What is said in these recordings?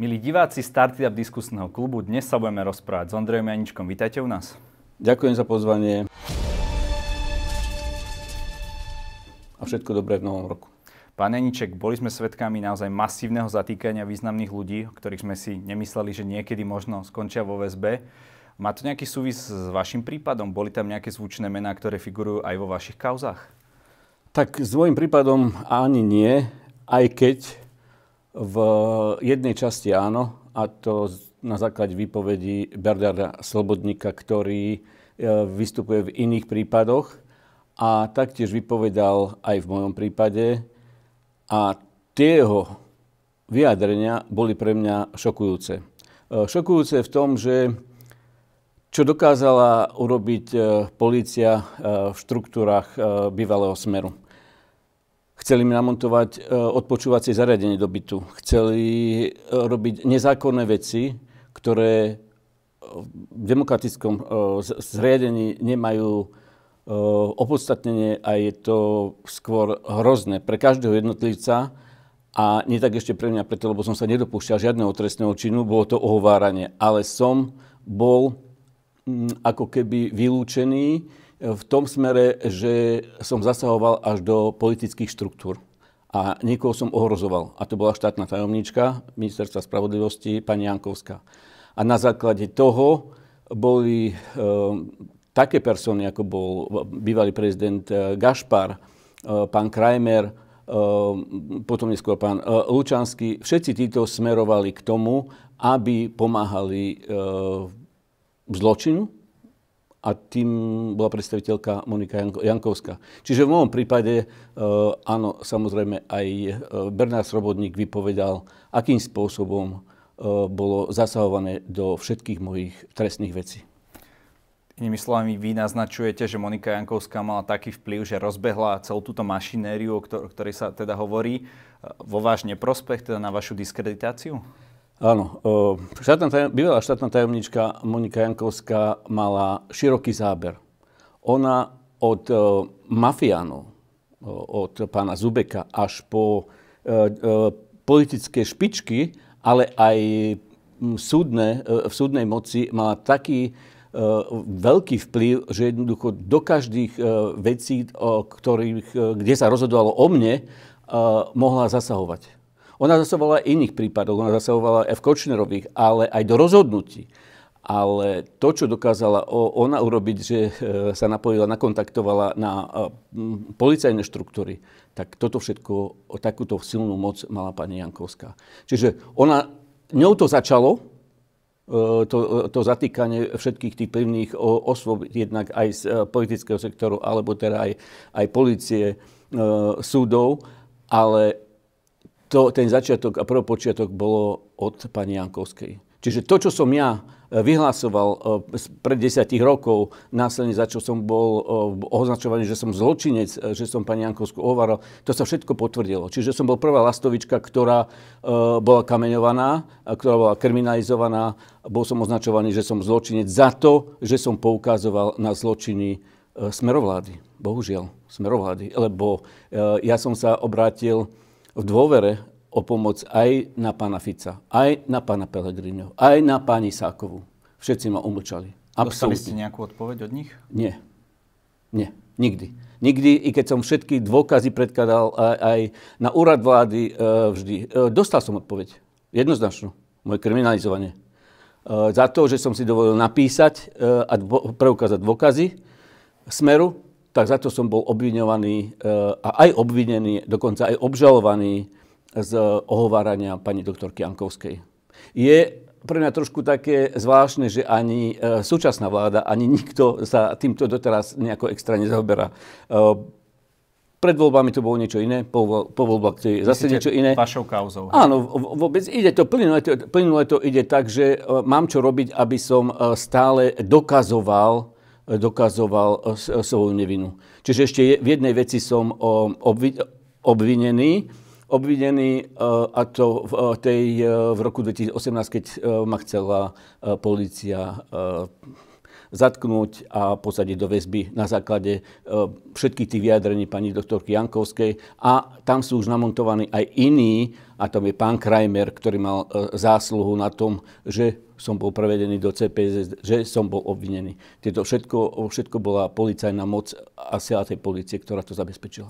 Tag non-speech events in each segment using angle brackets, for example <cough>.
Milí diváci Startup diskusného klubu, dnes sa budeme rozprávať s Ondrejom Janičkom. Vítajte u nás. Ďakujem za pozvanie. A všetko dobré v novom roku. Pán Janiček, boli sme svedkami naozaj masívneho zatýkania významných ľudí, o ktorých sme si nemysleli, že niekedy možno skončia vo väzbe. Má to nejaký súvis s vašim prípadom? Boli tam nejaké zvučné mená, ktoré figurujú aj vo vašich kauzách? Tak s môjim prípadom ani nie, aj keď v jednej časti áno, a to na základe výpovedí Bernarda Slobodníka, ktorý e, vystupuje v iných prípadoch a taktiež vypovedal aj v mojom prípade. A tie jeho vyjadrenia boli pre mňa šokujúce. E, šokujúce v tom, že čo dokázala urobiť e, policia v štruktúrach bývalého smeru. Chceli mi namontovať e, odpočúvacie zariadenie do bytu. Chceli e, robiť nezákonné veci, ktoré e, v demokratickom zriadení nemajú opodstatnenie a je to skôr hrozné pre každého jednotlivca a nie tak ešte pre mňa preto, lebo som sa nedopúšťal žiadneho trestného činu, bolo to ohováranie. Ale som bol mm, ako keby vylúčený v tom smere, že som zasahoval až do politických štruktúr a niekoho som ohrozoval. A to bola štátna tajomníčka ministerstva spravodlivosti, pani Jankovská. A na základe toho boli e, také persony, ako bol bývalý prezident e, Gašpar, e, pán Krajmer, e, potom neskôr pán Lučanský, všetci títo smerovali k tomu, aby pomáhali zločinu, a tým bola predstaviteľka Monika Jankovská. Čiže v môjom prípade, e, áno, samozrejme aj e, Bernard Srobodník vypovedal, akým spôsobom e, bolo zasahované do všetkých mojich trestných vecí. Inými slovami, vy naznačujete, že Monika Jankovská mala taký vplyv, že rozbehla celú túto mašinériu, o ktorej sa teda hovorí, vo váš neprospech, teda na vašu diskreditáciu? Áno, štátna tajom, bývalá štátna tajomnička Monika Jankovská mala široký záber. Ona od mafiánov, od pána Zubeka až po politické špičky, ale aj súdne, v súdnej moci mala taký veľký vplyv, že jednoducho do každých vecí, ktorých, kde sa rozhodovalo o mne, mohla zasahovať. Ona zasahovala iných prípadoch, ona zasahovala aj v Kočnerových, ale aj do rozhodnutí. Ale to, čo dokázala ona urobiť, že e, sa napojila, nakontaktovala na e, policajné štruktúry, tak toto všetko, takúto silnú moc mala pani Jankovská. Čiže ona, ňou to začalo, e, to, to zatýkanie všetkých tých pevných osôb, jednak aj z politického sektoru, alebo teda aj, aj policie, súdov, ale to, ten začiatok a prvopočiatok bolo od pani Jankovskej. Čiže to, čo som ja e, vyhlasoval e, pred desiatich rokov, následne za čo som bol e, označovaný, že som zločinec, že som pani Jankovskú ovaral, to sa všetko potvrdilo. Čiže som bol prvá lastovička, ktorá bola kameňovaná, ktorá bola kriminalizovaná. Bol som označovaný, že som zločinec za to, že som poukazoval na zločiny smerovlády. Bohužiaľ, smerovlády. Lebo ja som sa obrátil v dôvere o pomoc aj na pána Fica, aj na pána Pelegrino, aj na pani Sákovu. Všetci ma umlčali. Dostali ste nejakú odpoveď od nich? Nie. Nie. Nikdy. Nikdy, i keď som všetky dôkazy predkladal aj, aj na úrad vlády, e, vždy. E, dostal som odpoveď. Jednoznačnú. Moje kriminalizovanie. E, za to, že som si dovolil napísať a preukázať dôkazy Smeru, tak za to som bol obviňovaný e, a aj obvinený, dokonca aj obžalovaný z ohovárania pani doktorky Ankovskej. Je pre mňa trošku také zvláštne, že ani e, súčasná vláda, ani nikto sa týmto doteraz nejako extra nezaoberá. E, pred voľbami to bolo niečo iné, po, po voľbách to je zase niečo iné. vašou kauzou. Áno, vôbec ide to, plynule to, plynule to ide tak, že mám čo robiť, aby som stále dokazoval, dokazoval eh, eh, svoju nevinu. Čiže ešte v jednej veci som obvinený, obvinený eh, a to v, tej, v roku 2018, keď ma chcela policia zatknúť a posadiť do väzby na základe všetkých tých vyjadrení pani doktorky Jankovskej. A tam sú už namontovaní aj iní a tam je pán Krajmer, ktorý mal e, zásluhu na tom, že som bol prevedený do CPZ, že som bol obvinený. Tieto všetko, všetko bola policajná moc a sila tej policie, ktorá to zabezpečila.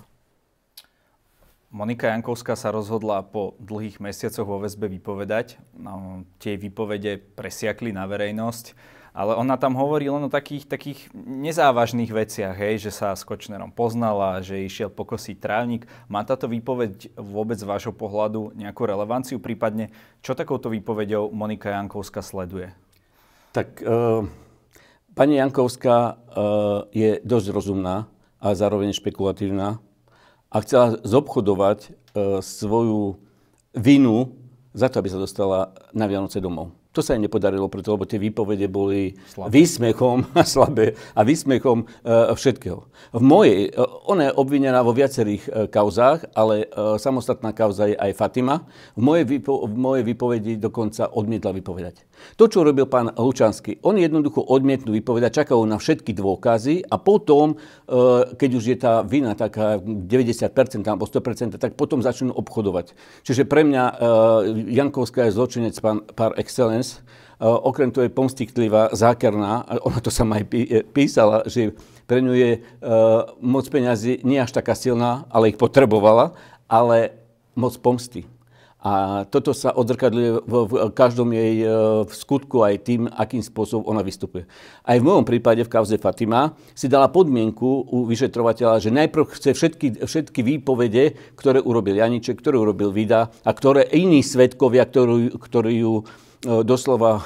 Monika Jankovská sa rozhodla po dlhých mesiacoch vo väzbe vypovedať. No, tie výpovede presiakli na verejnosť, ale ona tam hovorí len o takých, takých nezávažných veciach, hej, že sa s Kočnerom poznala, že išiel pokosiť trávnik. Má táto výpoveď vôbec z vášho pohľadu nejakú relevanciu? Prípadne, čo takouto výpovedou Monika Jankovská sleduje? Tak uh, pani Jankovská uh, je dosť rozumná a zároveň špekulatívna a chcela zobchodovať e, svoju vinu za to, aby sa dostala na Vianoce domov. To sa jej nepodarilo, preto, lebo tie výpovede boli slabé. výsmechom <laughs> a slabé a výsmechom e, všetkého. V mojej, e, ona je obvinená vo viacerých e, kauzách, ale e, samostatná kauza je aj Fatima. V mojej, výpo, v mojej výpovedi dokonca odmietla vypovedať. To, čo robil pán Lučanský, on jednoducho odmietnú vypovedať, čakajú na všetky dôkazy a potom, e, keď už je tá vina taká 90% alebo 100%, tak potom začnú obchodovať. Čiže pre mňa e, Jankovská je zločinec pán, par excellence e, okrem toho je pomstichtlivá, zákerná, ona to sama aj písala, že pre ňu je moc peňazí nie až taká silná, ale ich potrebovala, ale moc pomsty. A toto sa odzrkadľuje v, v každom jej v skutku aj tým, akým spôsobom ona vystupuje. Aj v mojom prípade v kauze Fatima si dala podmienku u vyšetrovateľa, že najprv chce všetky, všetky výpovede, ktoré urobil Janiček, ktoré urobil Vida a ktoré iní svetkovia, ktorí, ktorí ju E, doslova e,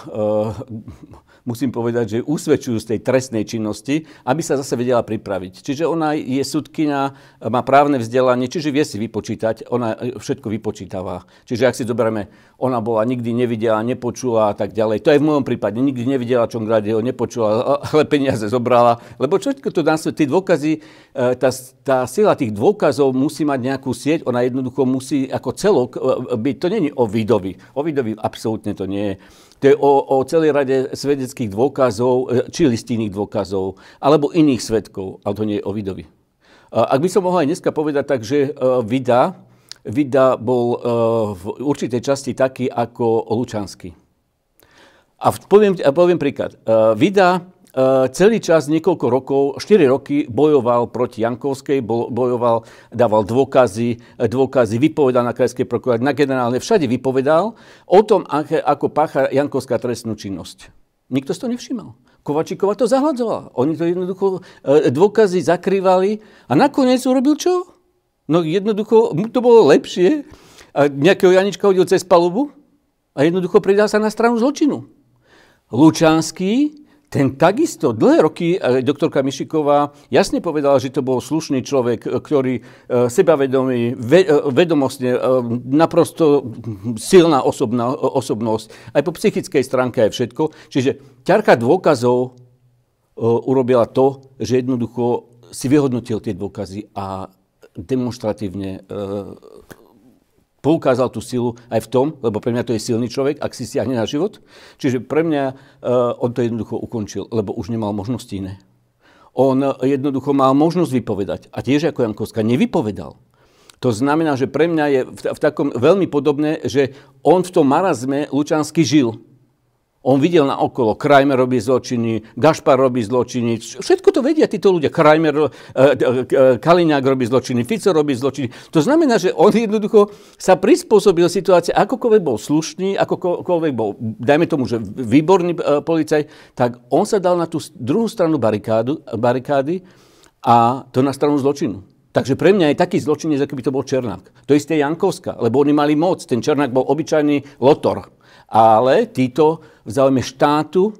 musím povedať, že usvedčujú z tej trestnej činnosti, aby sa zase vedela pripraviť. Čiže ona je sudkynia, má právne vzdelanie, čiže vie si vypočítať, ona všetko vypočítava. Čiže ak si zoberieme, ona bola nikdy nevidela, nepočula a tak ďalej. To je v mojom prípade. Nikdy nevidela čo ho nepočula, <laughs> ale peniaze zobrala. Lebo všetko to dá tie dôkazy, e, tá, tá sila tých dôkazov musí mať nejakú sieť, ona jednoducho musí ako celok e, byť, to není o Vidovi. O Vidovi absolútne to nie je. To je o, o celej rade svedeckých dôkazov, e, či listinných dôkazov, alebo iných svetkov, ale to nie je o Vidovi. Ak by som mohol aj dneska povedať tak, že e, Vida, Vida bol e, v určitej časti taký ako Lučanský. A poviem, poviem príklad. Vida celý čas, niekoľko rokov, 4 roky bojoval proti Jankovskej, bojoval, dával dôkazy, eh, dôkazy vypovedal na krajskej prokurátorke, na generálne, všade vypovedal o tom, ako pácha Jankovská trestnú činnosť. Nikto si to nevšímal. Kovačíková to zahľadzovala. Oni to jednoducho eh, dôkazy zakrývali a nakoniec urobil čo? No jednoducho, mu to bolo lepšie. A nejakého Janička hodil cez palubu a jednoducho pridal sa na stranu zločinu. Lučanský ten takisto dlhé roky e, doktorka Mišiková jasne povedala, že to bol slušný človek, e, ktorý e, sebavedomý, vedomostne, naprosto silná osobná, osobnosť, aj po psychickej stránke aj všetko. Čiže ťarka dôkazov urobila to, že jednoducho si vyhodnotil tie dôkazy a demonstratívne poukázal tú silu aj v tom, lebo pre mňa to je silný človek, ak si siahne na život. Čiže pre mňa uh, on to jednoducho ukončil, lebo už nemal možnosti iné. On jednoducho mal možnosť vypovedať. A tiež ako Jankovská nevypovedal. To znamená, že pre mňa je v, v takom veľmi podobné, že on v tom marazme Lučansky žil. On videl na okolo, Krajmer robí zločiny, Gašpar robí zločiny, všetko to vedia títo ľudia. Krajmer, uh, uh, Kaliňák robí zločiny, Fico robí zločiny. To znamená, že on jednoducho sa prispôsobil situácii, akokoľvek bol slušný, akokoľvek bol, dajme tomu, že výborný policaj, tak on sa dal na tú druhú stranu barikádu, barikády a to na stranu zločinu. Takže pre mňa je taký zločinec, ako by to bol Černák. To isté Jankovská, lebo oni mali moc. Ten Černák bol obyčajný lotor. Ale títo v záujme štátu e,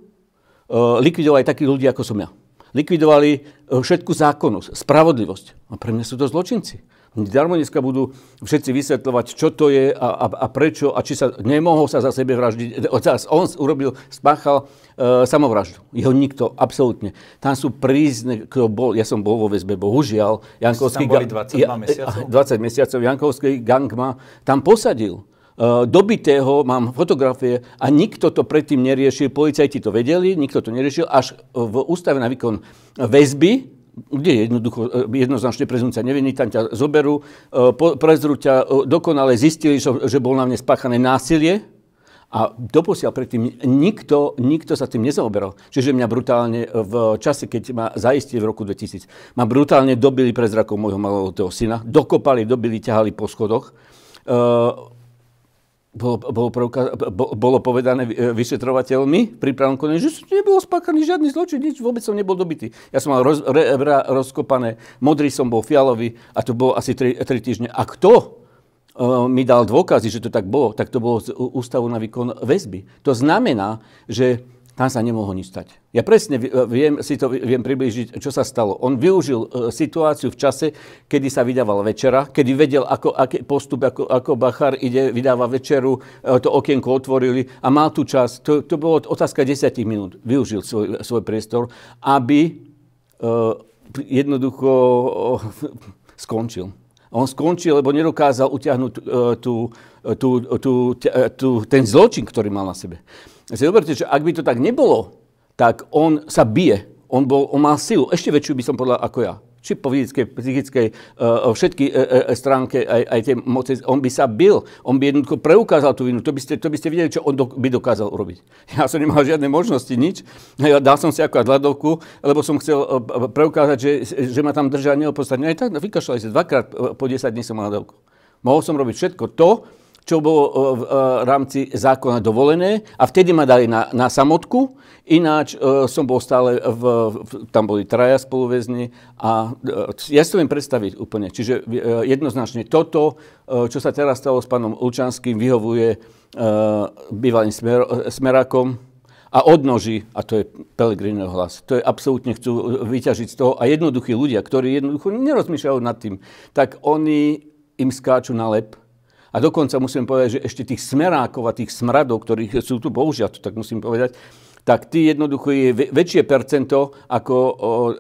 likvidovali takí ľudia, ako som ja. Likvidovali e, všetku zákonnosť, spravodlivosť. A pre mňa sú to zločinci. Darmo dneska budú všetci vysvetľovať, čo to je a, a, a prečo a či sa nemohol sa za sebe vraždiť. <laughs> On urobil, spáchal e, samovraždu. Jeho nikto, absolútne. Tam sú prízne, kto bol, ja som bol vo väzbe, bohužiaľ. Jankovský, tam boli 22 ja, mesiacov? 20 mesiacov. Jankovský gang ma tam posadil. Eh, dobitého, mám fotografie a nikto to predtým neriešil, policajti to vedeli, nikto to neriešil, až v ústave na výkon väzby kde je jednoducho, jednoznačne prezumcia neviny, tam ťa zoberú, prezrú ťa, dokonale zistili, že bol na mne spáchané násilie, a doposiaľ predtým nikto, nikto sa tým nezaoberal. Čiže mňa brutálne v čase, keď ma zaistili v roku 2000, ma brutálne dobili pre zrakom môjho malého syna. Dokopali, dobili, ťahali po schodoch. Bolo, bolo, bolo povedané vyšetrovateľmi pri pravom konaní, že nebol spáchaný žiadny zločin, nič, vôbec som nebol dobitý. Ja som mal roz, re, re, rozkopané, modrý som bol fialový a to bolo asi 3 týždne. A kto mi dal dôkazy, že to tak bolo, tak to bolo z Ústavu na výkon väzby. To znamená, že tam sa nemohlo nič stať. Ja presne viem, si to viem približiť, čo sa stalo. On využil e, situáciu v čase, kedy sa vydával večera, kedy vedel, ako, aký postup, ako, ako Bachar ide, vydáva večeru, e, to okienko otvorili a mal tu čas. To, to bolo otázka 10 minút. Využil svoj, svoj priestor, aby uh, jednoducho uh, <laughs> skončil. On skončil, lebo nedokázal utiahnuť uh, tú, tú, tú, tú, ten zločin, ktorý mal na sebe. Si zoberte, že ak by to tak nebolo, tak on sa bije. On, bol, on mal silu, ešte väčšiu by som povedal ako ja či po fyzickej, psychickej, uh, všetky uh, uh, stránke, aj, aj tie moci, on by sa bil, on by jednoducho preukázal tú vinu. To by ste, to by ste videli, čo on do, by dokázal urobiť. <laughs> Ja som nemal žiadne možnosti, nič. Ja dal som si ako hľadovku, lebo som chcel uh, preukázať, že, že ma tam držia neopodstatne. Aj tak vykašľali sa dvakrát po 10 dní som mal hľadovku. Mohol som robiť všetko to, čo bolo e, v e, rámci zákona dovolené a vtedy ma dali na, na samotku, ináč e, som bol stále, v, tam boli traja spoluväzni a ja si to viem predstaviť úplne. Čiže jednoznačne toto, čo sa teraz stalo s pánom Lučanským, vyhovuje bývalým smer, smerákom, a odnoží, a to je Pelegrineho hlas, to je absolútne chcú vyťažiť z toho. A jednoduchí ľudia, ktorí jednoducho nerozmýšľajú nad tým, tak oni im skáču na lep a dokonca musím povedať, že ešte tých smerákov a tých smradov, ktorých sú tu, bohužiaľ, to tak musím povedať, tak tí jednoducho je väčšie percento ako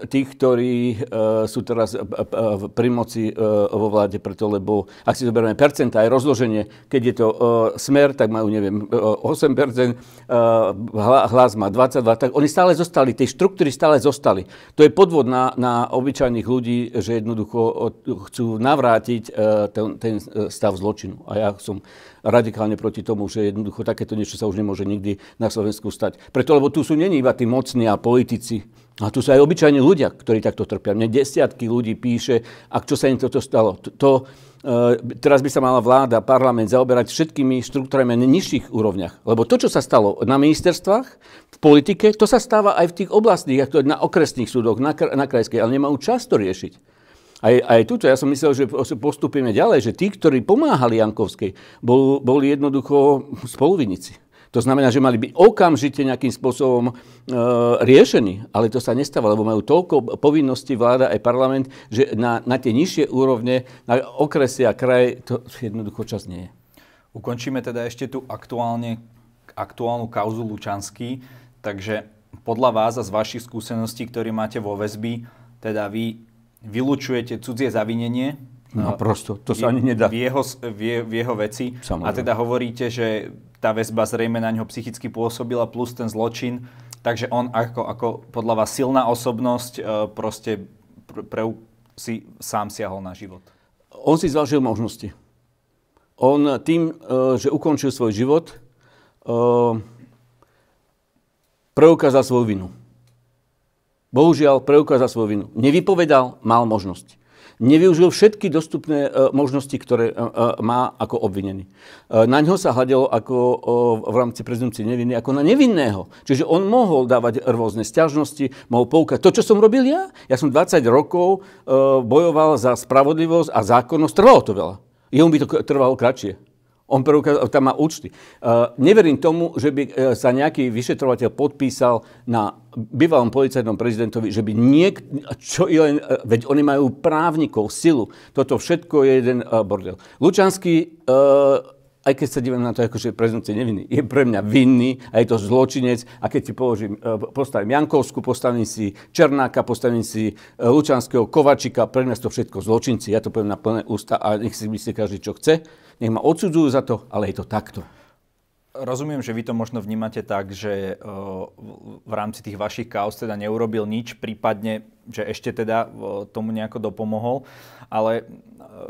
tých, ktorí e, sú teraz e, e, pri moci vo vláde, preto lebo ak si zoberieme percenta aj rozloženie, keď je to smer, tak majú, neviem, 8%, hlas má 22, tak oni stále zostali, tie štruktúry stále zostali. To je podvod na, na obyčajných ľudí, že jednoducho chcú navrátiť ten, ten stav zločinu. A ja som radikálne proti tomu, že jednoducho takéto niečo sa už nemôže nikdy na Slovensku stať. Preto, lebo tu sú není iba tí mocní a politici, a tu sú aj obyčajní ľudia, ktorí takto trpia. Mne desiatky ľudí píše, a čo sa im toto stalo. To, e, teraz by sa mala vláda, parlament zaoberať všetkými štruktúrami na nižších úrovniach. Lebo to, čo sa stalo na ministerstvách, v politike, to sa stáva aj v tých oblastných, ako na okresných súdoch, na, na krajskej, ale nemajú čas to riešiť. Aj, aj tuto, ja som myslel, že postupíme ďalej, že tí, ktorí pomáhali Jankovskej, bol, boli jednoducho spoluvinníci. To znamená, že mali byť okamžite nejakým spôsobom e, riešení, ale to sa nestáva, lebo majú toľko povinností vláda aj parlament, že na, na tie nižšie úrovne, na okresy a kraj, to jednoducho čas nie je. Ukončíme teda ešte tu aktuálne, aktuálnu kauzu Lučanský, takže podľa vás a z vašich skúseností, ktoré máte vo väzby, teda vy vylučujete cudzie zavinenie. No prosto, to sa ani nedá. V jeho, v, v jeho veci. Samozrejme. A teda hovoríte, že tá väzba zrejme na ňo psychicky pôsobila plus ten zločin. Takže on ako, ako podľa vás silná osobnosť e, proste pre, pre, si sám siahol na život. On si zvažil možnosti. On tým, e, že ukončil svoj život, e, preukázal svoju vinu. Bohužiaľ, preukázal svoju vinu. Nevypovedal, mal možnosť. Nevyužil všetky dostupné e, možnosti, ktoré e, e, má ako obvinený. Na ňo sa hľadelo ako v rámci prezumcie neviny, ako na nevinného. Čiže on mohol dávať rôzne stiažnosti, mohol poukať. To, čo som robil ja, ja som 20 rokov bojoval za spravodlivosť a zákonnosť, trvalo to veľa. Jemu by to trvalo kratšie. On preukázal, tam má účty. Uh, neverím tomu, že by uh, sa nejaký vyšetrovateľ podpísal na bývalom policajnom prezidentovi, že by niek... Čo len, uh, veď oni majú právnikov, silu. Toto všetko je jeden uh, bordel. Lučanský, aj keď sa divím na to, ako že prezumcie neviny, je pre mňa vinný a je to zločinec. A keď si položím, postavím Jankovsku, postavím si Černáka, postavím si Lučanského, Kovačika, pre mňa to všetko zločinci. Ja to poviem na plné ústa a nech si myslí každý, čo chce nech ma odsudzujú za to, ale je to takto. rozumiem, že vy to možno vnímate tak, že v rámci tých vašich kaos teda neurobil nič, prípadne, že ešte teda tomu nejako dopomohol, ale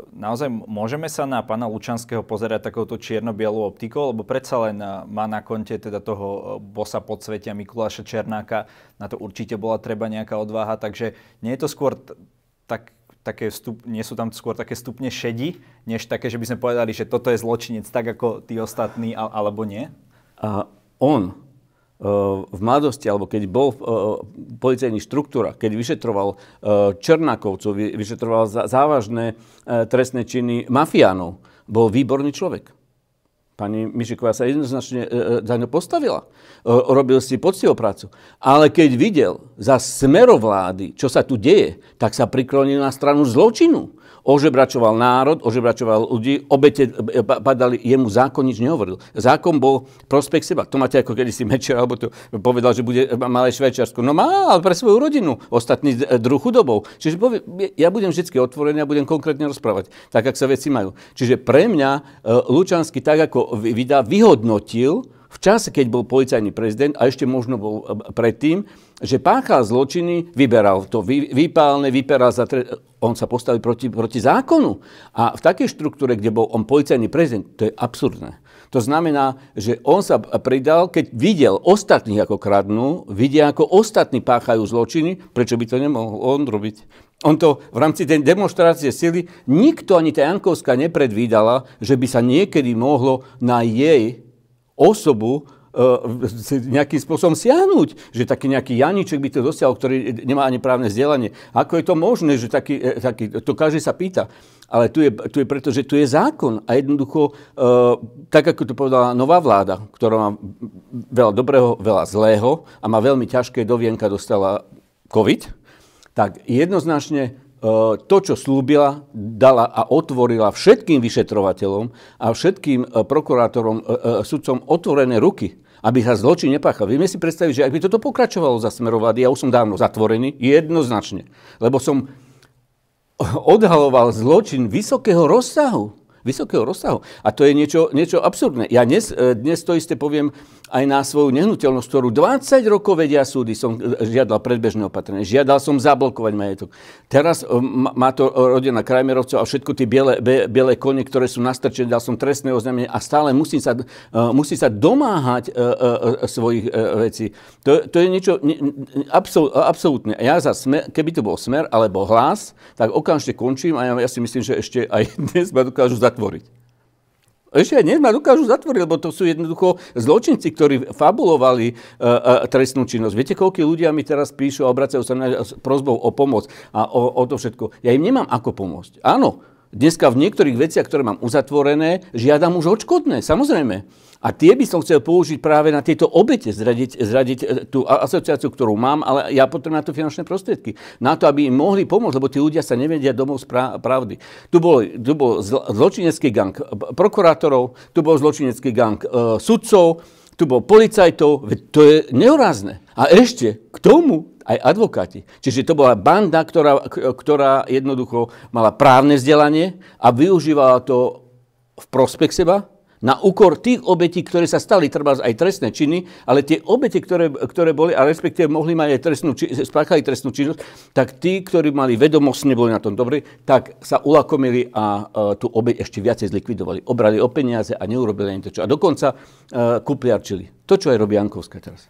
naozaj môžeme sa na pána Lučanského pozerať takouto čierno-bielou optikou, lebo predsa len má na konte teda toho bosa podsvetia Mikuláša Černáka, na to určite bola treba nejaká odvaha, takže nie je to skôr tak také stup, nie sú tam skôr také stupne šedi, než také, že by sme povedali, že toto je zločinec tak ako tí ostatní, alebo nie? A on e, v mladosti, alebo keď bol v e, policajných štruktúrach, keď vyšetroval e, Černákovcov, vyšetroval závažné trestné činy mafiánov, bol výborný človek. Pani Mišiková sa jednoznačne e, e, za ňo postavila. E, robil si poctivú prácu. Ale keď videl za smerovlády, čo sa tu deje, tak sa priklonil na stranu zločinu ožebračoval národ, ožebračoval ľudí, obete padali, jemu zákon nič nehovoril. Zákon bol prospech seba. To máte ako kedy si Mečer, alebo to povedal, že bude malé Švajčiarsko. No má, ale pre svoju rodinu. Ostatný druh chudobou. Čiže povie, ja budem vždy otvorený a budem konkrétne rozprávať, tak, ak sa veci majú. Čiže pre mňa e, Lučanský tak, ako vydá, vyhodnotil, v čase, keď bol policajný prezident a ešte možno bol e, predtým, že páchal zločiny, vyberal to výpálne, vyperal za tre... On sa postavil proti, proti zákonu. A v takej štruktúre, kde bol on policajný prezident, to je absurdné. To znamená, že on sa pridal, keď videl ostatných ako kradnú, vidia ako ostatní páchajú zločiny, prečo by to nemohol on robiť? On to v rámci tej demonstrácie sily, nikto ani tá Jankovská nepredvídala, že by sa niekedy mohlo na jej osobu uh, nejakým spôsobom siahnuť. Že taký nejaký Janiček by to dosiahol, ktorý nemá ani právne vzdelanie. Ako je to možné, že taký, e, taký to každý sa pýta. Ale tu je, tu je preto, že tu je zákon a jednoducho, uh, tak ako to povedala nová vláda, ktorá má veľa dobrého, veľa zlého a má veľmi ťažké dovienka dostala COVID, tak jednoznačne E, to, čo slúbila, dala a otvorila všetkým vyšetrovateľom a všetkým e, prokurátorom, e, sudcom otvorené ruky, aby sa zločin nepáchal. Vieme si predstaviť, že ak by toto pokračovalo za smerovady, ja už som dávno zatvorený, jednoznačne. Lebo som odhaloval zločin vysokého rozsahu vysokého rozsahu. A to je niečo, niečo absurdné. Ja dnes, e, dnes to isté poviem aj na svoju nehnuteľnosť, ktorú 20 rokov vedia súdy, som e, žiadal predbežné opatrenie, žiadal som zablokovať majetok. Teraz e, má to rodina Krajmerovcov a všetko tie biele, biele kone, ktoré sú nastrčené, dal som trestné oznámenie a stále musím sa, musí sa domáhať svojich vecí. To, to je niečo absol, absolútne. Ja za smer, keby to bol smer alebo hlas, tak okamžite končím a ja, ja si myslím, že ešte aj <laughs> dnes ma dokážu za zatvoriť. Ešte aj dnes ma dokážu zatvoriť, lebo to sú jednoducho zločinci, ktorí fabulovali uh, uh, trestnú činnosť. Viete, koľko ľudia mi teraz píšu a obracajú sa na prozbou o pomoc a o, o to všetko. Ja im nemám ako pomôcť. Áno, dneska v niektorých veciach, ktoré mám uzatvorené, žiadam už odškodné, samozrejme. A tie by som chcel použiť práve na tieto obete, zradiť, zradiť e, tú asociáciu, ktorú mám, ale ja potrebujem na to finančné prostriedky. Na to, aby im mohli pomôcť, lebo tí ľudia sa nevedia domov z pravdy. Tu bol, tu bol zločinecký gang prokurátorov, tu bol zločinecký gang uh, sudcov, tu bol policajtov, to je neurázne. A ešte k tomu aj advokáti. Čiže to bola banda, ktorá, ktorá jednoducho mala právne vzdelanie a využívala to v prospech seba, na úkor tých obetí, ktoré sa stali, treba aj trestné činy, ale tie obete, ktoré, ktoré boli, a respektíve mohli mať aj trestnú, spáchali trestnú činnosť, tak tí, ktorí mali vedomosť, neboli na tom dobrí, tak sa ulakomili a uh, tú obeť ešte viacej zlikvidovali. Obrali o peniaze a neurobili ani to, čo. A dokonca uh, kupliarčili. To, čo aj robí Jankovská teraz.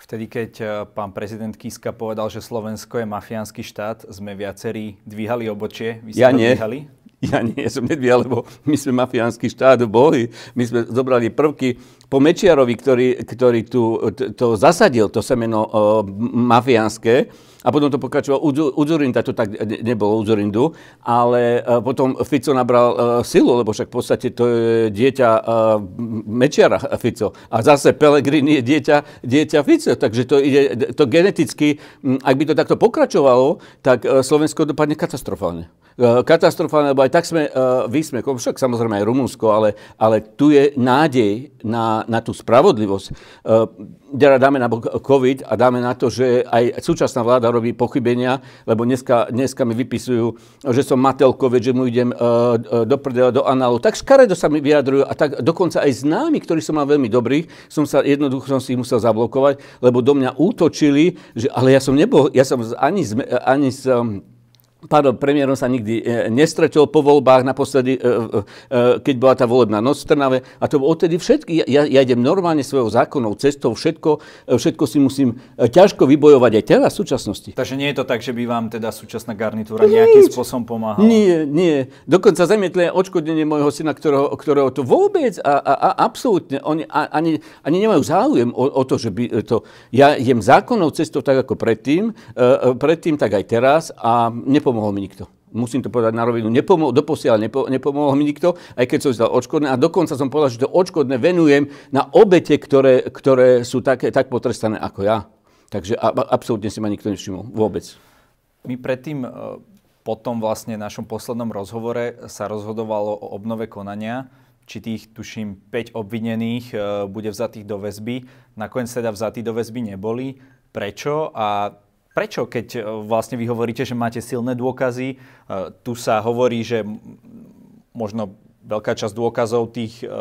Vtedy, keď e, pán prezident Kiska povedal, že Slovensko je mafiánsky štát, sme viacerí dvíhali obočie. Vy ja nie. Dvíhali? Ja nie som nedvíjal, lebo my sme mafiánsky štát boli. My sme zobrali prvky po Mečiarovi, ktorý, ktorý tu to zasadil, to semeno uh, mafiánske a potom to pokračoval Udzurinda, to tak nebolo Udzurindu, ale e, potom Fico nabral uh, silu, lebo však v podstate to je dieťa uh, Mečiara Fico. A zase Pelegrini je dieťa, dieťa Fico, takže to ide to geneticky, ak by to takto pokračovalo, tak uh, Slovensko dopadne katastrofálne. Uh, katastrofálne, lebo aj tak sme uh, výsmekom, však samozrejme aj Rumunsko, ale, ale tu je nádej na, na, tú spravodlivosť, uh, dáme na COVID a dáme na to, že aj súčasná vláda robí pochybenia, lebo dneska, dneska mi vypisujú, že som Matelkovič, že mu idem uh, do prdela, do análu. Tak škaredo sa mi vyjadrujú a tak dokonca aj známi, ktorí som mal veľmi dobrých, som sa jednoducho som si ich musel zablokovať, lebo do mňa útočili, že ale ja som nebol, ja som ani, ani z, Pardon, premiérom sa nikdy e, nestretol po voľbách, naposledy, e, e, keď bola tá volebná noc v Trnave. A to odtedy všetky. Ja, ja idem normálne svojou zákonnou cestou, všetko, všetko si musím ťažko vybojovať aj teraz v súčasnosti. Takže nie je to tak, že by vám teda súčasná garnitúra nejakým spôsobom pomáhala? Nie, nie. Dokonca zamietli odškodnenie môjho syna, ktorého, ktorého to vôbec a, a, a absolútne, oni ani, ani nemajú záujem o, o to, že by to... Ja idem zákonnou cestou tak ako predtým, predtým tak aj teraz a nepo nepomohol mi nikto. Musím to povedať na rovinu. Nepomohol, doposiaľ nepo, nepomohol mi nikto, aj keď som zdal odškodné. A dokonca som povedal, že to odškodné venujem na obete, ktoré, ktoré sú také, tak potrestané ako ja. Takže a, absolútne si ma nikto nevšimol. Vôbec. My predtým, e, po tom vlastne našom poslednom rozhovore sa rozhodovalo o obnove konania či tých, tuším, 5 obvinených e, bude vzatých do väzby. Nakoniec teda vzatí do väzby neboli. Prečo? A Prečo, keď e, vlastne vy hovoríte, že máte silné dôkazy, e, tu sa hovorí, že možno veľká časť dôkazov tých e,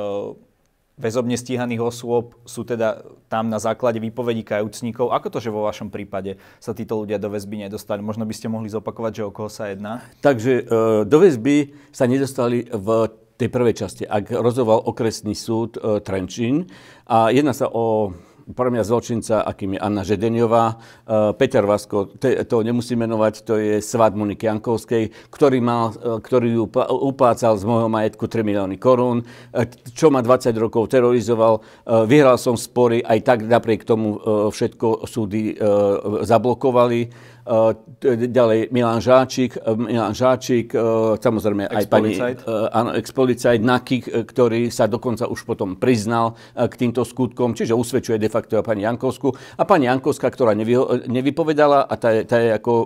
väzobne stíhaných osôb sú teda tam na základe výpovedí kajúcníkov. Ako to, že vo vašom prípade sa títo ľudia do väzby nedostali? Možno by ste mohli zopakovať, že o koho sa jedná? Takže do väzby sa nedostali v tej prvej časti, ak rozhoval okresný súd Trenčín a jedná sa o pre mňa zločinca, akým je Anna Žedeniová. E, Peter Vasko, to nemusím menovať, to je svat Moniky Jankovskej, ktorý, mal, e, ktorý ju uplácal z môjho majetku 3 milióny korún, e, čo ma 20 rokov terorizoval. Vyhral som spory, aj tak napriek tomu všetko súdy zablokovali. Ďalej Milan Žáčik, Milan Žáčik, samozrejme aj pani áno, ex-policajt Nakik, ktorý sa dokonca už potom priznal k týmto skutkom, čiže usvedčuje de facto pani Jankovsku. A pani Jankovská, ktorá nevy, nevypovedala a tá, tá je ako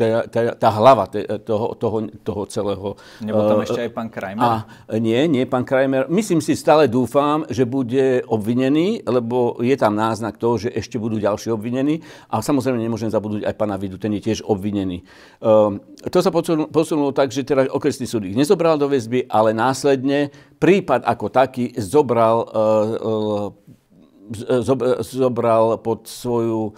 tá, tá, tá hlava toho, toho, toho celého. Nebol tam uh, ešte aj pán Krajmer? A, nie, nie pán Krajmer. Myslím si, stále dúfam, že bude obvinený, lebo je tam náznak toho, že ešte budú ďalší obvinení. A samozrejme nemôžem zabudnúť aj pána Vidu, ten je tiež obvinený. Uh, to sa posunulo, tak, že teda okresný súd ich nezobral do väzby, ale následne prípad ako taký zobral uh, uh, zobral pod svoju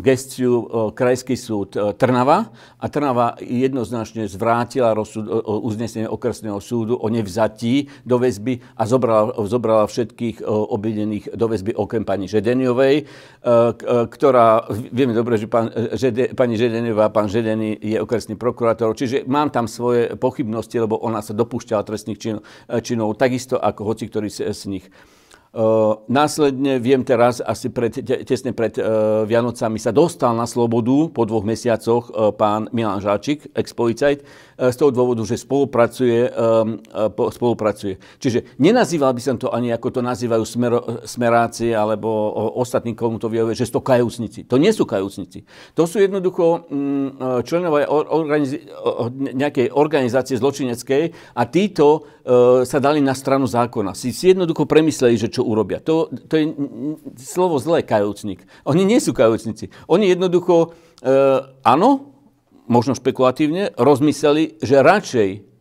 gestiu Krajský súd e, Trnava a Trnava jednoznačne zvrátila rozsud, uznesenie okresného súdu o nevzatí do väzby a zobrala, zobrala všetkých obvinených do väzby okrem pani Žedeniovej, e, e, ktorá, vieme dobre, že pán, Žede, pani Žedeniová pán Žedený je okresný prokurátor, čiže mám tam svoje pochybnosti, lebo ona sa dopúšťala trestných činov, činov takisto ako hoci ktorý z nich. Následne viem teraz, asi pred, tesne pred Vianocami sa dostal na slobodu po dvoch mesiacoch pán Milan Žáčik, ex-policajt, z toho dôvodu, že spolupracuje, po, spolupracuje. Čiže nenazýval by som to ani ako to nazývajú smero, smeráci alebo ostatní, komu to vyhovuje, že sú to kajúcnici. To nie sú kajúcnici. To sú jednoducho um, členovia organiz- nejakej organizácie zločineckej a títo sa dali na stranu zákona. Si, si jednoducho premysleli, že čo čo urobia. To, to je slovo zlé, kajúcnik. Oni nie sú kajúcnici. Oni jednoducho, e, áno, možno špekulatívne, rozmysleli, že radšej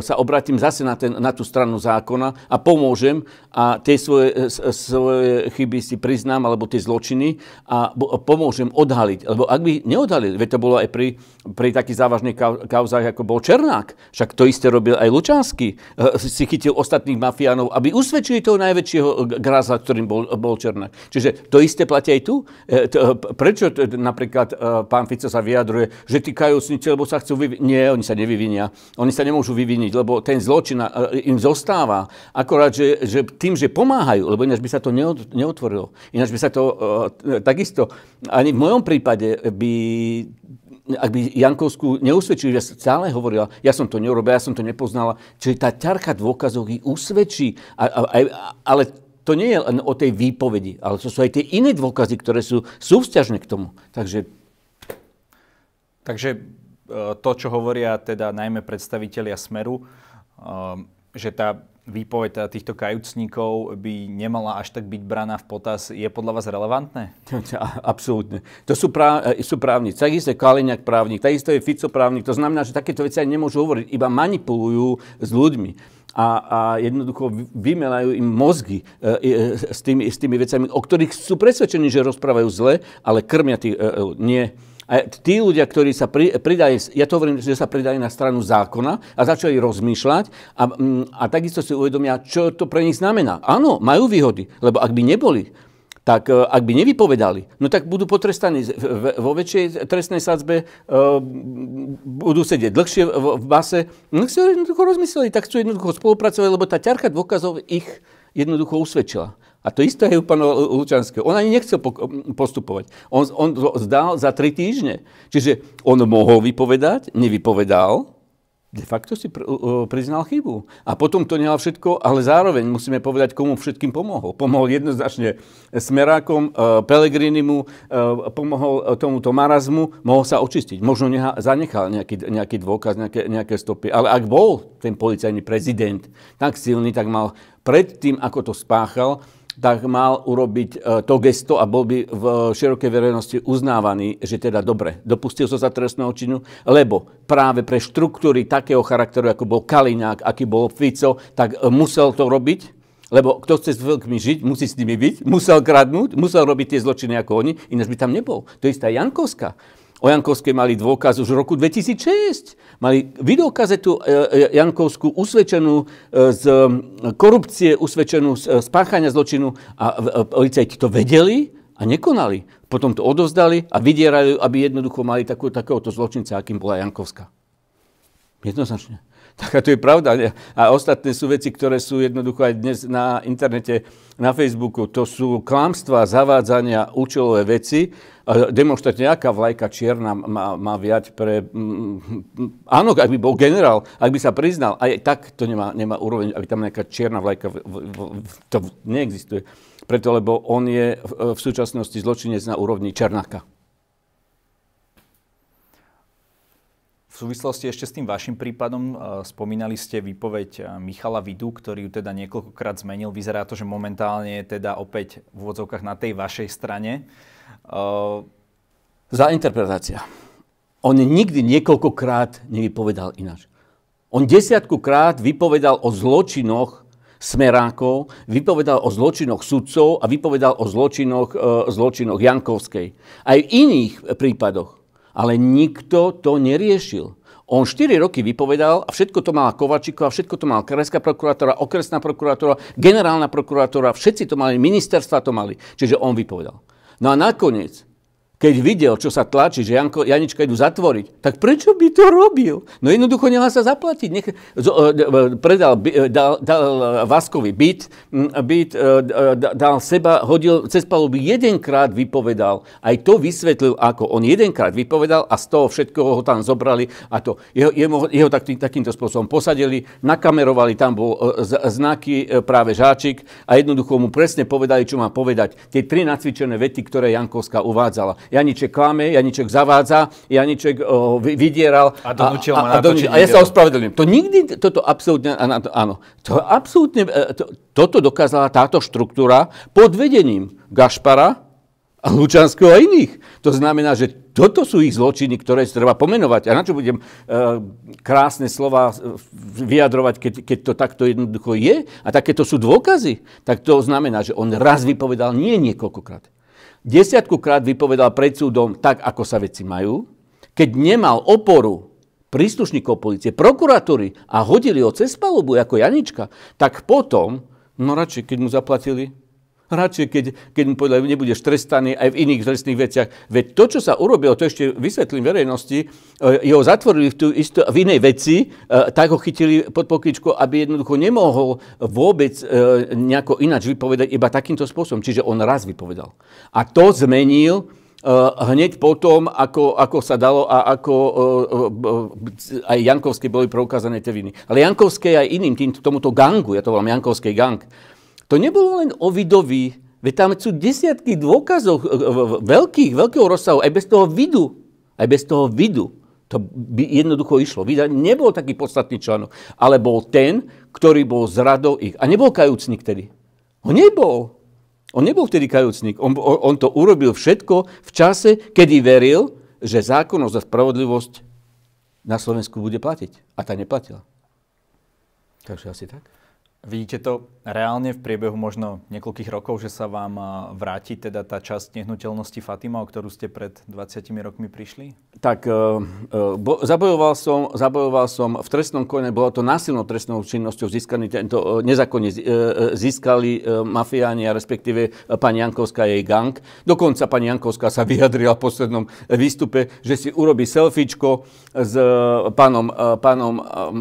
sa obratím zase na, ten, na tú stranu zákona a pomôžem a tie svoje, svoje chyby si priznám, alebo tie zločiny a pomôžem odhaliť. Lebo ak by neodhalili, veď to bolo aj pri, pri takých závažných kauzách, ako bol Černák, však to isté robil aj Lučánsky, e, si chytil ostatných mafiánov, aby usvedčili toho najväčšieho gráza, ktorým bol, bol Černák. Čiže to isté platí aj tu. Prečo napríklad pán Fico sa vyjadruje, že tí kajúcnici, lebo sa chcú vyviniť? Nie, oni sa nevyvinia. Oni sa nemôžu vyviniť, lebo ten zločin im zostáva. Akorát, že, že tým, že pomáhajú, lebo ináč by sa to neotvorilo. Ináč by sa to uh, takisto, ani v mojom prípade by ak by Jankovskú neusvedčili, že stále hovorila, ja som to neurobil, ja som to nepoznala, čiže tá ťarka dôkazov ich usvedčí. A, a, a, ale to nie je len o tej výpovedi, ale to sú aj tie iné dôkazy, ktoré sú súvzťažné k tomu. Takže... Takže to, čo hovoria teda najmä predstavitelia Smeru, um, že tá výpoveď teda týchto kajúcníkov by nemala až tak byť braná v potaz, je podľa vás relevantné? Absolútne. To sú, práv, e, sú právnici. Takisto je Kaliňák právnik, takisto je Fico právnik. To znamená, že takéto veci aj nemôžu hovoriť, iba manipulujú s ľuďmi. A, a jednoducho vymelajú im mozgy e, e, s, tými, s tými vecami, o ktorých sú presvedčení, že rozprávajú zle, ale krmia tých, e, e, nie. A tí ľudia, ktorí sa pri, pridali, ja to hovorím, že sa pridali na stranu zákona a začali rozmýšľať a, mm, a takisto si uvedomia, čo to pre nich znamená. Áno, majú výhody, lebo ak by neboli, tak e, ak by nevypovedali, no tak budú potrestaní vo väčšej trestnej sadzbe, e, budú sedieť dlhšie v base. No si jednoducho rozmysleli, tak chcú jednoducho spolupracovať, lebo tá ťarka dôkazov ich jednoducho usvedčila. A to isté je u pána Lučanského. On ani nechcel postupovať. On, on zdal za tri týždne. Čiže on mohol vypovedať, nevypovedal, de facto si pr- priznal chybu. A potom to nehal všetko, ale zároveň musíme povedať, komu všetkým pomohol. Pomohol jednoznačne Smerákom, uh, Pelegrinimu, uh, pomohol tomuto marazmu, mohol sa očistiť. Možno neha- zanechal nejaký, nejaký dôkaz, nejaké, nejaké stopy. Ale ak bol ten policajný prezident tak silný, tak mal pred tým, ako to spáchal, tak mal urobiť e, to gesto a bol by v širokej verejnosti uznávaný, že teda dobre, dopustil sa za trestného činu, lebo práve pre štruktúry takého charakteru, ako bol Kaliňák, aký bol Fico, tak e, musel to robiť, lebo kto chce s veľkými žiť, musí s nimi byť, musel kradnúť, musel robiť tie zločiny ako oni, ináč by tam nebol. To je istá Jankovská. O Jankovskej mali dôkaz už v roku 2006. Mali videokazetu e, e, Jankovskú usvedčenú e, z korupcie, usvedčenú z spáchania zločinu a policajti to vedeli a nekonali. Potom to odovzdali a vydierali, aby jednoducho mali takú, takéhoto zločinca, akým bola Jankovská. Jednoznačne. Tak a to je pravda. A ostatné sú veci, ktoré sú jednoducho aj dnes na internete, na Facebooku. To sú klamstvá, zavádzania, účelové veci. Demonstrate nejaká vlajka čierna má, má viať pre... Mm, áno, ak by bol generál, ak by sa priznal, aj tak to nemá, nemá úroveň, aby tam nejaká čierna vlajka... V, v, v, to neexistuje. Preto, lebo on je v súčasnosti zločinec na úrovni Černáka. Súvislosti ešte s tým vašim prípadom uh, spomínali ste výpoveď uh, Michala Vidu, ktorý ju teda niekoľkokrát zmenil. Vyzerá to, že momentálne je teda opäť v úvodzovkách na tej vašej strane. Uh... Za interpretácia. On nikdy niekoľkokrát nevypovedal ináč. On desiatkukrát vypovedal o zločinoch smerákov, vypovedal o zločinoch sudcov a vypovedal o zločinoch, zločinoch Jankovskej. Aj v iných prípadoch. Ale nikto to neriešil. On 4 roky vypovedal a všetko to mala Kovačíková, všetko to mala Krajská prokurátora, okresná prokurátora, generálna prokurátora, všetci to mali, ministerstva to mali. Čiže on vypovedal. No a nakoniec keď videl, čo sa tlačí, že Janko, Janička idú zatvoriť, tak prečo by to robil? No jednoducho nechal sa zaplatiť. Nech, zo, e, e, predal, e, dal, dal Vaskovi byt, byt dal seba, hodil cez paluby, jedenkrát vypovedal. Aj to vysvetlil, ako on jedenkrát vypovedal a z toho všetkoho ho tam zobrali a to jeho, jeho, jeho tak, takýmto spôsobom posadili, nakamerovali, tam bol znaky práve žáčik a jednoducho mu presne povedali, čo má povedať. Tie tri nacvičené vety, ktoré Jankovská uvádzala. Janiček klame, Janiček zavádza, Janiček o, vydieral. A donúčil ma a, a, a, a ja sa ospravedlňujem. To nikdy, toto absolútne, áno, to absolútne, e, to, toto dokázala táto štruktúra pod vedením Gašpara, a Lučanského a iných. To znamená, že toto sú ich zločiny, ktoré si treba pomenovať. A na čo budem e, krásne slova vyjadrovať, keď, keď to takto jednoducho je? A takéto sú dôkazy. Tak to znamená, že on raz vypovedal nie niekoľkokrát desiatkukrát vypovedal pred súdom tak, ako sa veci majú, keď nemal oporu príslušníkov policie, prokuratúry a hodili ho cez palubu ako Janička, tak potom, no radšej, keď mu zaplatili radšej, keď, keď mu povedali, nebudeš trestaný aj v iných trestných veciach. Veď to, čo sa urobilo, to ešte vysvetlím verejnosti, e, jeho zatvorili v, tú istú, v inej veci, e, tak ho chytili pod pokličku, aby jednoducho nemohol vôbec e, nejako ináč vypovedať iba takýmto spôsobom. Čiže on raz vypovedal. A to zmenil hneď potom, ako, ako sa dalo a ako aj Jankovské boli preukázané tie viny. Ale Jankovské aj iným, tým, tomuto gangu, ja to volám Jankovský gang, to nebolo len o Vidovi, veď tam sú desiatky dôkazov veľkých, veľkého rozsahu, aj bez toho vidu. Aj bez toho vidu To by jednoducho išlo. Nebol taký podstatný článok, ale bol ten, ktorý bol zradou ich. A nebol kajúcnik tedy. On nebol. On nebol vtedy kajúcnik. On, on, to urobil všetko v čase, kedy veril, že zákonnosť a spravodlivosť na Slovensku bude platiť. A tá neplatila. Takže asi tak. Vidíte to reálne v priebehu možno niekoľkých rokov, že sa vám vráti teda tá časť nehnuteľnosti Fatima, o ktorú ste pred 20 rokmi prišli? Tak uh, bo, zabojoval, som, zabojoval som v trestnom kone, bolo to násilnou trestnou činnosťou získaný tento, uh, nezákonne získali mafiáni a respektíve pani Jankovská jej gang. Dokonca pani Jankovská sa vyjadrila v poslednom výstupe, že si urobí selfiečko s pánom, pánom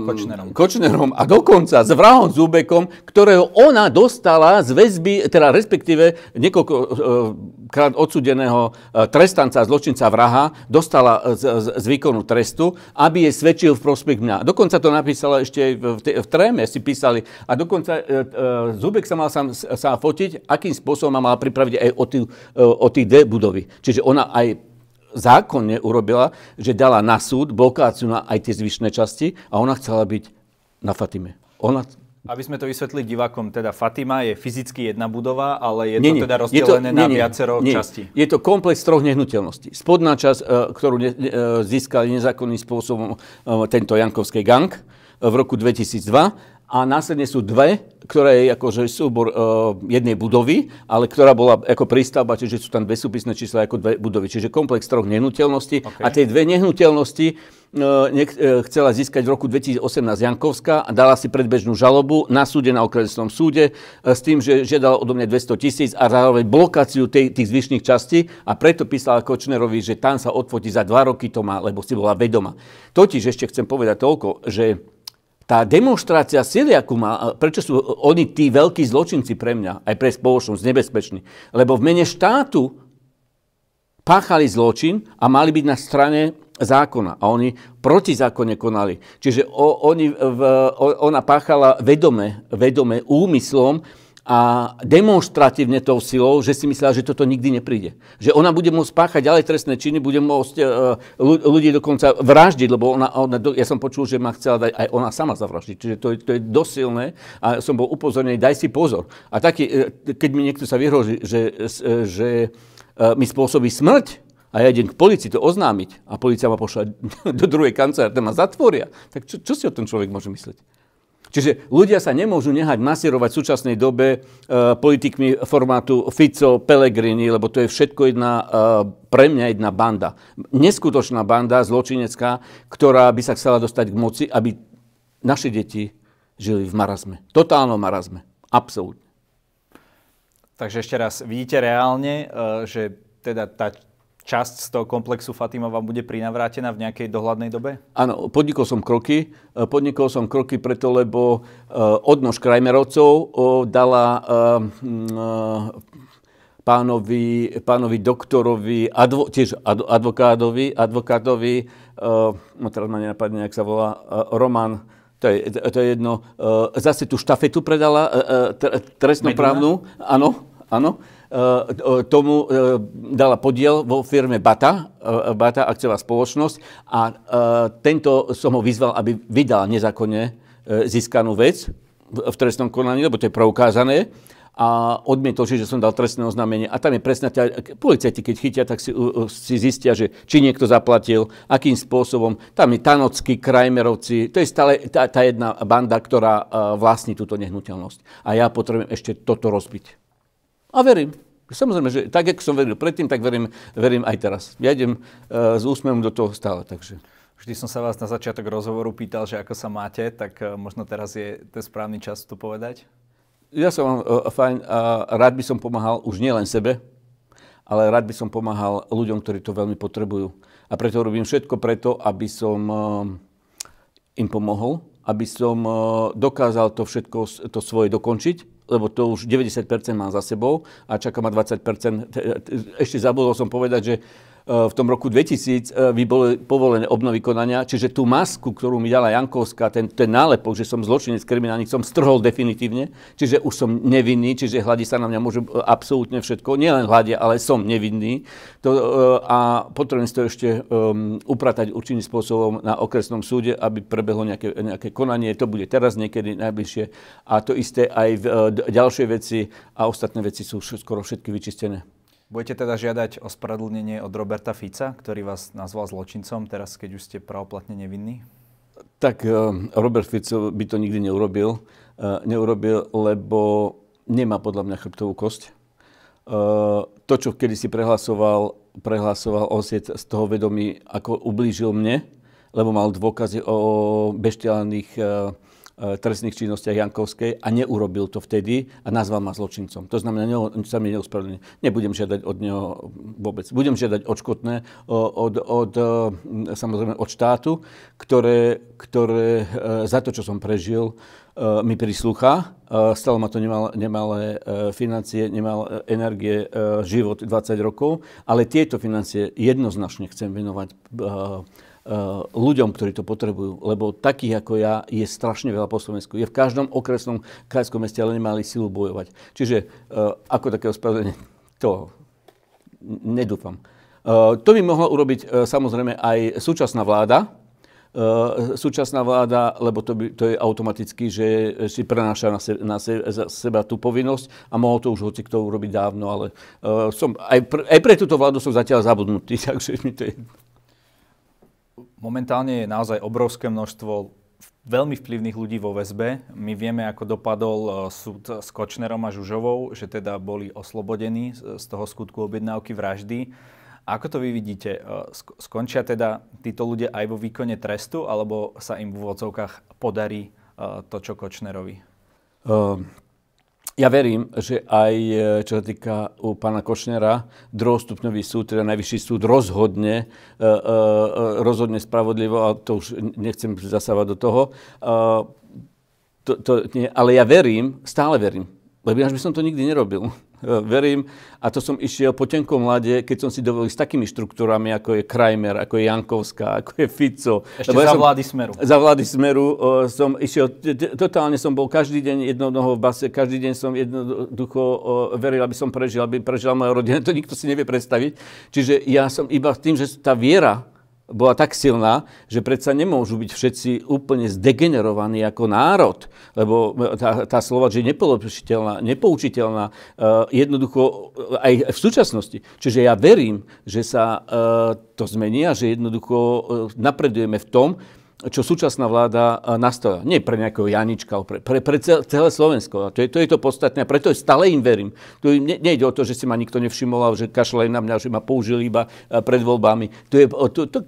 Kočnerom. Kočnerom a dokonca s vrahom človekom, ktorého ona dostala z väzby, teda respektíve niekoľkokrát odsudeného e, trestanca, zločinca, vraha, dostala z, z, z výkonu trestu, aby jej svedčil v prospech mňa. Dokonca to napísala ešte v, v, tréme, si písali. A dokonca e, e, Zubek sa mal sa, sa fotiť, akým spôsobom ma mala pripraviť aj o, tý, o tých D budovy. Čiže ona aj zákonne urobila, že dala na súd blokáciu na aj tie zvyšné časti a ona chcela byť na Fatime. Ona aby sme to vysvetlili divákom, teda Fatima je fyzicky jedna budova, ale je nie, to nie. teda rozdelené to, nie, na nie, viacero nie. častí. Je to komplex troch nehnuteľností. Spodná časť, e, ktorú e, získali nezákonným spôsobom e, tento Jankovský gang v roku 2002 a následne sú dve, ktoré je akože súbor uh, jednej budovy, ale ktorá bola ako prístavba, čiže sú tam dve súpisné čísla ako dve budovy. Čiže komplex troch nehnuteľností. Okay. A tie dve nehnuteľnosti uh, nech, uh, chcela získať v roku 2018 Jankovská a dala si predbežnú žalobu na súde, na okresnom súde, uh, s tým, že žiadala odo mňa 200 tisíc a zároveň blokáciu tej, tých zvyšných častí a preto písala Kočnerovi, že tam sa odfotí za dva roky to má, lebo si bola vedoma. Totiž ešte chcem povedať toľko, že tá demonstrácia sily, má, prečo sú oni tí veľkí zločinci pre mňa, aj pre spoločnosť, nebezpeční? Lebo v mene štátu páchali zločin a mali byť na strane zákona. A oni protizákonne konali. Čiže o, oni v, ona páchala vedome, vedome úmyslom a demonstratívne tou silou, že si myslela, že toto nikdy nepríde. Že ona bude môcť páchať ďalej trestné činy, bude môcť uh, ľudí dokonca vraždiť, lebo ona, ona, ja som počul, že ma chcela dať aj ona sama zavraždiť. Čiže to je, to je dosilné a som bol upozornený, daj si pozor. A taký, e, keď mi niekto sa vyhroží, že, že uh, mi spôsobí smrť, a ja idem k policii to oznámiť a policia ma pošla <laughs> do druhej kancelárie, ma zatvoria, tak čo, čo si o tom človek môže myslieť? Čiže ľudia sa nemôžu nehať masírovať v súčasnej dobe e, politikmi formátu Fico, Pellegrini, lebo to je všetko jedna, e, pre mňa jedna banda. Neskutočná banda, zločinecká, ktorá by sa chcela dostať k moci, aby naše deti žili v marazme. Totálnom marazme. Absolútne. Takže ešte raz, vidíte reálne, e, že teda tá časť z toho komplexu Fatima vám bude prinavrátená v nejakej dohľadnej dobe? Áno, podnikol som kroky. E, podnikol som kroky preto, lebo uh, odnož Krajmerovcov uh, dala pánovi, pánovi doktorovi, advo, tiež advokátovi, advokátovi no teraz ma nenapadne, jak sa volá, Roman, to je, to je jedno, zase tú štafetu predala trestnoprávnu, áno, áno, tomu eh, dala podiel vo firme Bata, eh, Bata akciová spoločnosť a tento som ho vyzval, aby vydal nezákonne získanú vec v trestnom konaní, lebo to je preukázané a odmietol, že som dal trestné oznámenie. A tam je presne, policajti keď chytia, tak si, si zistia, že či niekto zaplatil, akým spôsobom. Tam je Tanocky, Krajmerovci, to je stále tá, tá jedna banda, ktorá vlastní túto nehnuteľnosť. A ja potrebujem ešte toto rozbiť. A verím. Samozrejme, že tak, ako som veril predtým, tak verím, verím aj teraz. Ja idem uh, s úsmevom do toho stále, takže... Vždy som sa vás na začiatok rozhovoru pýtal, že ako sa máte, tak uh, možno teraz je ten správny čas to povedať? Ja som uh, fajn a rád by som pomáhal už nielen sebe, ale rád by som pomáhal ľuďom, ktorí to veľmi potrebujú. A preto robím všetko preto, aby som uh, im pomohol, aby som uh, dokázal to všetko, to svoje dokončiť lebo to už 90% mám za sebou a čaká ma 20%. Ešte zabudol som povedať, že v tom roku 2000 by boli povolené obnovy konania, čiže tú masku, ktorú mi dala Jankovská, ten, ten nálepok, že som zločinec kriminálny, som strhol definitívne, čiže už som nevinný, čiže hľadí sa na mňa môže absolútne všetko, nielen hľadia, ale som nevinný. To, a potrebujem to ešte um, upratať určitým spôsobom na okresnom súde, aby prebehlo nejaké, nejaké konanie. To bude teraz niekedy najbližšie. A to isté aj v ďalšie veci a ostatné veci sú skoro všetky vyčistené. Budete teda žiadať ospravedlnenie od Roberta Fica, ktorý vás nazval zločincom, teraz keď už ste pravoplatne nevinní? Tak uh, Robert Fico by to nikdy neurobil. Uh, neurobil, lebo nemá podľa mňa chrbtovú kosť. Uh, to, čo kedysi prehlasoval, prehlasoval on si z toho vedomí, ako ublížil mne, lebo mal dôkazy o beštiálnych trestných činnostiach Jankovskej a neurobil to vtedy a nazval ma zločincom. To znamená, ne, sa mi neuspravedlní. Nebudem žiadať od neho vôbec. Budem žiadať odškotné od, od, samozrejme od štátu, ktoré, ktoré za to, čo som prežil, mi prislúcha. Stalo ma to nemal, nemalé financie, nemalé energie, život 20 rokov, ale tieto financie jednoznačne chcem venovať Eh, ľuďom, ktorí to potrebujú. Lebo takých ako ja je strašne veľa po Slovensku. Je v každom okresnom krajskom meste, ale nemali silu bojovať. Čiže uh, ako také ospravedlenie, <laughs> to nedúfam. Uh, to by mohla urobiť samozrejme aj súčasná vláda, súčasná vláda, lebo to, by, to je automaticky, že si prenáša na, se, na se, za seba tú povinnosť a mohol to už hoci kto urobiť dávno, ale uh, som, aj, pre, aj pre túto vládu som zatiaľ zabudnutý, <laughs> takže mi to je Momentálne je naozaj obrovské množstvo veľmi vplyvných ľudí vo väzbe. My vieme, ako dopadol e, súd s Kočnerom a Žužovou, že teda boli oslobodení z toho skutku objednávky vraždy. Ako to vy vidíte? E, skončia teda títo ľudia aj vo výkone trestu, alebo sa im v úvodzovkách podarí e, to, čo Kočnerovi? Uh, ja verím, že aj e, čo sa týka u pána Košnera, druhostupňový súd, teda najvyšší súd rozhodne, uh, uh, rozhodne spravodlivo, a to už nechcem zasávať do toho. To, to nie, ale ja verím, stále verím, lebo ináč by som to nikdy nerobil. <laughs> Verím, a to som išiel po tenkom mlade, keď som si dovolil s takými štruktúrami, ako je Krajmer, ako je Jankovská, ako je Fico. Ešte Lebo za ja som, vlády Smeru. Za vlády Smeru uh, som išiel, totálne som bol každý deň jednou nohou v base, každý deň som jednoducho uh, veril, aby som prežil, aby prežila moja rodina. <laughs> To nikto si nevie predstaviť. Čiže ja som iba tým, že tá viera bola tak silná, že predsa nemôžu byť všetci úplne zdegenerovaní ako národ, lebo tá, tá slova, že nepoučiteľná, nepoučiteľná, uh, jednoducho aj v súčasnosti. Čiže ja verím, že sa uh, to zmení a že jednoducho uh, napredujeme v tom, čo súčasná vláda e, nastavila. Nie pre nejakého Janička, ale pre, pre, pre celé Slovensko. A to je, to je to podstatné. A preto stále im verím. Tu ne, nejde o to, že si ma nikto nevšimol, že kašľajú na mňa, že ma použili iba e, pred voľbami. To je, to, to,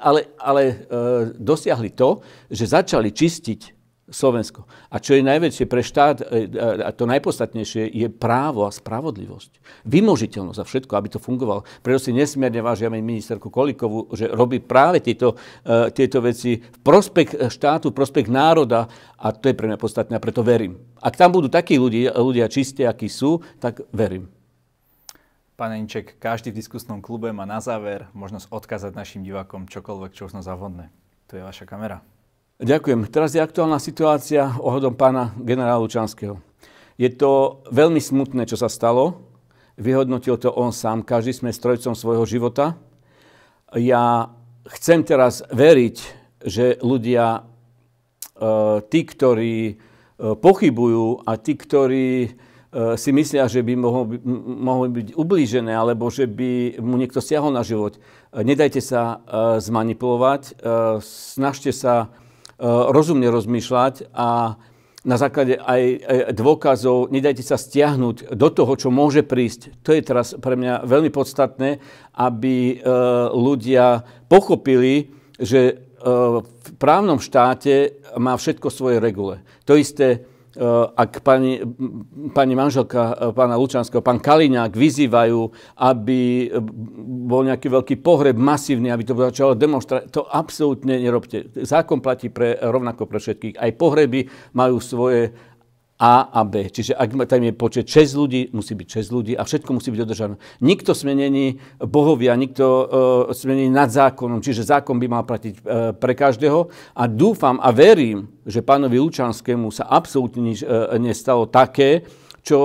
ale ale uh, dosiahli to, že začali čistiť Slovensko. A čo je najväčšie pre štát, e, a to najpodstatnejšie, je právo a spravodlivosť. Vymožiteľnosť za všetko, aby to fungovalo. Preto si nesmierne vážia ministerku Kolikovu, že robí práve tieto, e, tieto veci v prospech štátu, v prospech národa a to je pre mňa podstatné a preto verím. Ak tam budú takí ľudia, ľudia čisté, akí sú, tak verím. Pán Inček, každý v diskusnom klube má na záver možnosť odkázať našim divákom čokoľvek, čo uzná za vhodné. Tu je vaša kamera. Ďakujem. Teraz je aktuálna situácia ohľadom pána generála Lučanského. Je to veľmi smutné, čo sa stalo. Vyhodnotil to on sám. Každý sme strojcom svojho života. Ja chcem teraz veriť, že ľudia, e, tí, ktorí e, pochybujú a tí, ktorí e, si myslia, že by mohli, mohli byť ublížené alebo že by mu niekto stiahol na život, nedajte sa zmanipulovať, snažte sa rozumne rozmýšľať a na základe aj dôkazov nedajte sa stiahnuť do toho, čo môže prísť. To je teraz pre mňa veľmi podstatné, aby eh, ľudia pochopili, že eh, v právnom štáte má všetko svoje regule. To isté Eh, ak pani, pani manželka eh, pána Lučanského, pán Kaliňák vyzývajú, aby bol nejaký veľký pohreb masívny, aby to začalo demonstrovať, to absolútne nerobte. Zákon platí pre, rovnako pre všetkých. Aj pohreby majú svoje A a B. Čiže ak tam je počet 6 ľudí, musí byť 6 ľudí a všetko musí byť dodržané. Nikto sme není bohovia, nikto uh, sme není nad zákonom, čiže zákon by mal platiť uh, pre každého. A dúfam a verím, že pánovi Lučanskému sa absolútne nič uh, nestalo také, čo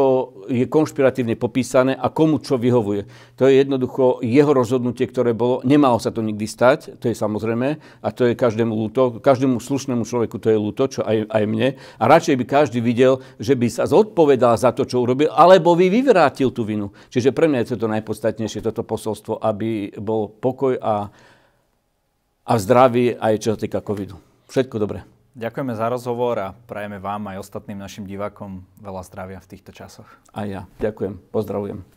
je konšpiratívne popísané a komu čo vyhovuje. To je jednoducho jeho rozhodnutie, ktoré bolo, nemalo sa to nikdy stať, to je samozrejme, a to je každému ľúto, každému slušnému človeku to je ľúto, čo aj, aj mne. A radšej by každý videl, že by sa zodpovedal za to, čo urobil, alebo by vyvrátil tú vinu. Čiže pre mňa je to najpodstatnejšie, toto posolstvo, aby bol pokoj a, a zdravie aj čo sa týka covidu. Všetko dobré. Ďakujeme za rozhovor a prajeme vám aj ostatným našim divákom veľa zdravia v týchto časoch. A ja. Ďakujem. Pozdravujem.